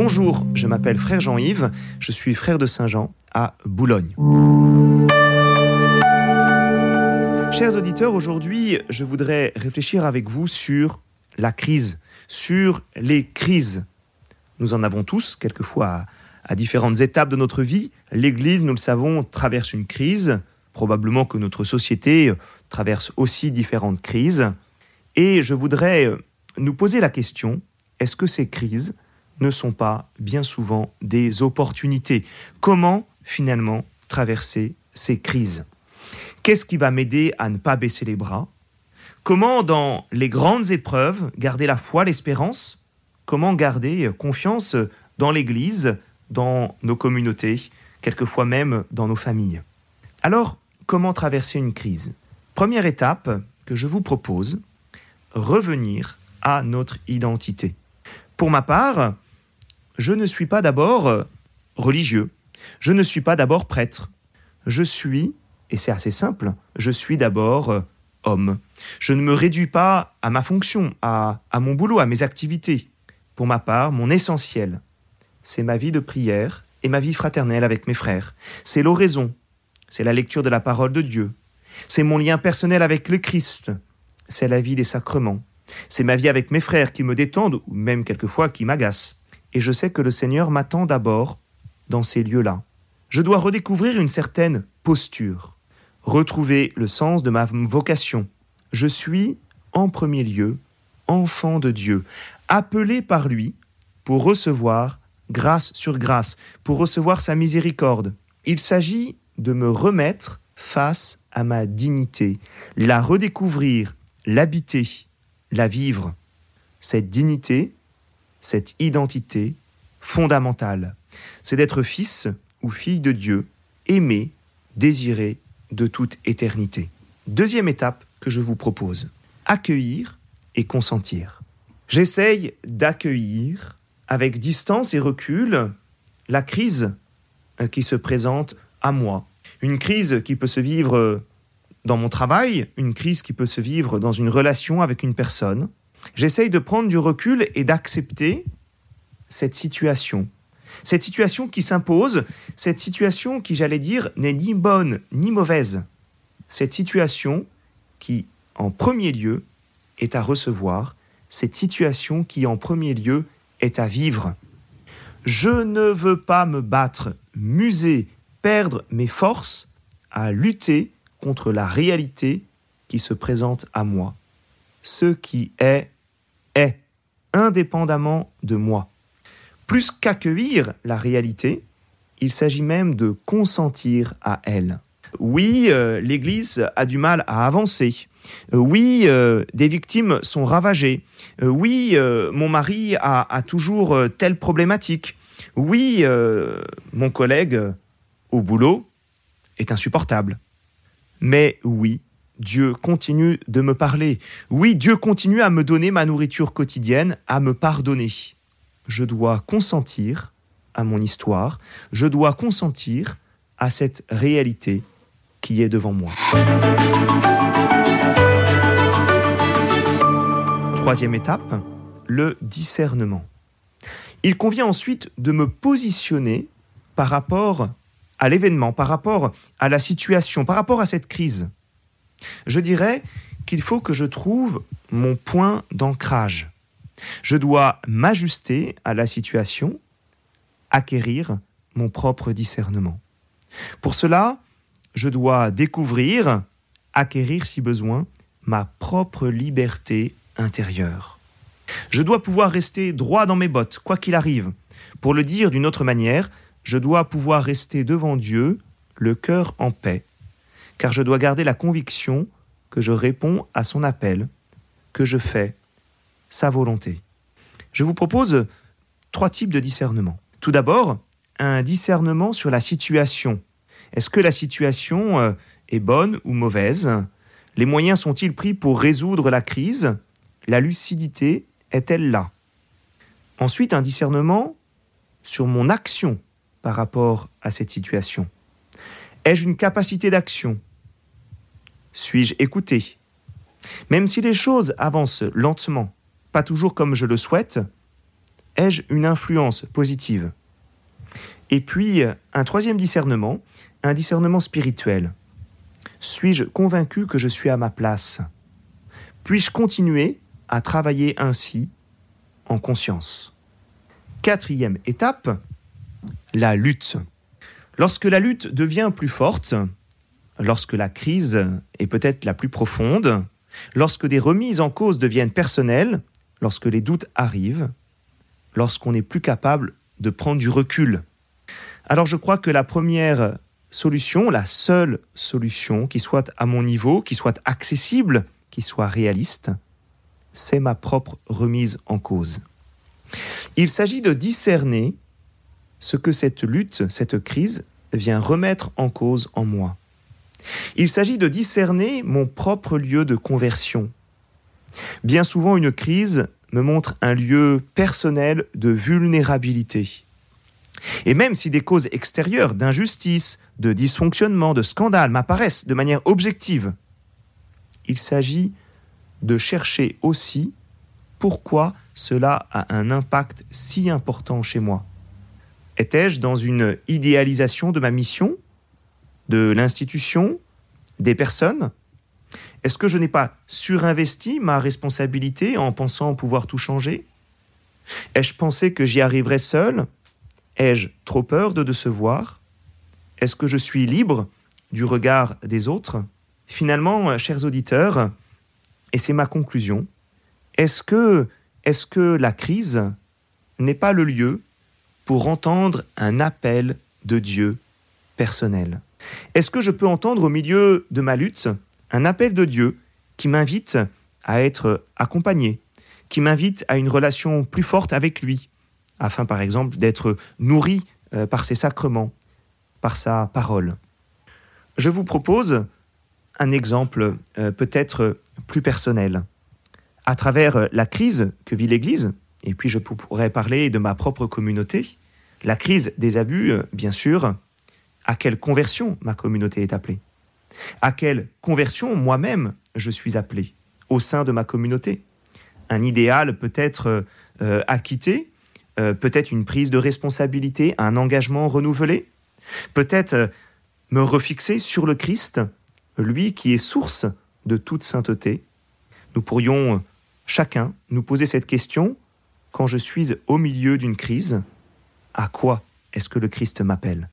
Bonjour, je m'appelle frère Jean-Yves, je suis frère de Saint-Jean à Boulogne. Chers auditeurs, aujourd'hui, je voudrais réfléchir avec vous sur la crise, sur les crises. Nous en avons tous, quelquefois à, différentes étapes de notre vie. L'Église, nous le savons, traverse une crise. Probablement que notre société traverse aussi différentes crises. Et je voudrais nous poser la question, est-ce que ces crises ne sont pas bien souvent des opportunités. Comment finalement traverser ces crises? Qu'est-ce qui va m'aider à ne pas baisser les bras? Comment dans les grandes épreuves garder la foi, l'espérance? Comment garder confiance dans l'Église, dans nos communautés, quelquefois même dans nos familles? Alors, comment traverser une crise? Première étape que je vous propose, revenir à notre identité. Pour ma part, je ne suis pas d'abord religieux, je ne suis pas d'abord prêtre, je suis, et c'est assez simple, je suis d'abord homme. Je ne me réduis pas à ma fonction, à, à mon boulot, à mes activités. Pour ma part, mon essentiel, c'est ma vie de prière et ma vie fraternelle avec mes frères. C'est l'oraison, c'est la lecture de la parole de Dieu, c'est mon lien personnel avec le Christ, c'est la vie des sacrements, c'est ma vie avec mes frères qui me détendent ou même quelquefois qui m'agacent. Et je sais que le Seigneur m'attend d'abord dans ces lieux-là. Je dois redécouvrir une certaine posture, retrouver le sens de ma vocation. Je suis, en premier lieu, enfant de Dieu, appelé par lui pour recevoir grâce sur grâce, pour recevoir sa miséricorde. Il s'agit de me remettre face à ma dignité, la redécouvrir, l'habiter, la vivre. Cette dignité, cette identité fondamentale, c'est d'être fils ou fille de Dieu, aimé, désiré de toute éternité. Deuxième étape que je vous propose, accueillir et consentir. J'essaye d'accueillir avec distance et recul la crise euh, qui se présente à moi. Une crise qui peut se vivre dans mon travail, une crise qui peut se vivre dans une relation avec une personne. J'essaye de prendre du recul et d'accepter cette situation. Cette situation qui s'impose, cette situation qui, j'allais dire, n'est ni bonne ni mauvaise. Cette situation qui, en premier lieu, est à recevoir, cette situation qui, en premier lieu, est à vivre. Je ne veux pas me battre, muser, perdre mes forces à lutter contre la réalité qui se présente à moi. Ce qui est, indépendamment de moi. Plus qu'accueillir la réalité, il s'agit même de consentir à elle. Oui, euh, l'Église a du mal à avancer. Euh, oui, euh, des victimes sont ravagées. oui, mon mari a toujours telle problématique. Oui, mon collègue au boulot est insupportable. Mais oui, Dieu continue de me parler. Oui, Dieu continue à me donner ma nourriture quotidienne, à me pardonner. Je dois consentir à mon histoire, je dois consentir à cette réalité qui est devant moi. Troisième étape, le discernement. Il convient ensuite de me positionner par rapport à l'événement, par rapport à la situation, par rapport à cette crise. Je dirais qu'il faut que je trouve mon point d'ancrage. Je dois m'ajuster à la situation, acquérir mon propre discernement. Pour cela, je dois découvrir, acquérir si besoin, ma propre liberté intérieure. Je dois pouvoir rester droit dans mes bottes, quoi qu'il arrive. Pour le dire d'une autre manière, je dois pouvoir rester devant Dieu, le cœur en paix, car je dois garder la conviction que je réponds à son appel, que je fais sa volonté. Je vous propose trois types de discernement. Tout d'abord, un discernement sur la situation. Est-ce que la situation euh, est bonne ou mauvaise? Les moyens sont-ils pris pour résoudre la crise? La lucidité est-elle là? Ensuite, un discernement sur mon action par rapport à cette situation Ai-je une capacité d'action? Suis-je écouté? Même si les choses avancent lentement, pas toujours comme je le souhaite, Ai-je une influence positive? Et puis, un troisième discernement, un discernement spirituel. Suis-je convaincu que je suis à ma place? Puis-je continuer à travailler ainsi en conscience? Quatrième étape, la lutte. Lorsque la lutte devient plus forte, lorsque la crise est peut-être la plus profonde, lorsque des remises en cause deviennent personnelles, lorsque les doutes arrivent, lorsqu'on n'est plus capable de prendre du recul. Alors je crois que la première solution, la seule solution qui soit à mon niveau, qui soit accessible, qui soit réaliste, c'est ma propre remise en cause. Il s'agit de discerner ce que cette lutte, cette crise vient remettre en cause en moi. Il s'agit de discerner mon propre lieu de conversion. Bien souvent, une crise me montre un lieu personnel de vulnérabilité. Et même si des causes extérieures d'injustice, de dysfonctionnement, de scandale m'apparaissent de manière objective, il s'agit de chercher aussi pourquoi cela a un impact si important chez moi. Étais-je dans une idéalisation de ma mission, de l'institution, des personnes. Est-ce que je n'ai pas surinvesti ma responsabilité en pensant pouvoir tout changer? Ai-je pensé que j'y arriverais seul? Ai-je trop peur de décevoir? Est-ce que je suis libre du regard des autres? Finalement, chers auditeurs, et c'est ma conclusion, est-ce que, est que la crise n'est pas le lieu pour entendre un appel de Dieu personnel? Est-ce que je peux entendre au milieu de ma lutte un appel de Dieu qui m'invite à être accompagné, qui m'invite à une relation plus forte avec lui, afin par exemple d'être nourri euh, par ses sacrements, par sa parole? Je vous propose un exemple euh, peut-être plus personnel. À travers la crise que vit l'Église, et puis je pourrais parler de ma propre communauté, la crise des abus, euh, bien sûr, à quelle conversion ma communauté est appelée? À quelle conversion moi-même je suis appelé au sein de ma communauté? Un idéal peut-être acquitté euh, peut-être une prise de responsabilité, un engagement renouvelé, peut-être euh, me refixer sur le Christ, lui qui est source de toute sainteté? Nous pourrions euh, chacun nous poser cette question quand je suis au milieu d'une crise. À quoi est-ce que le Christ m'appelle?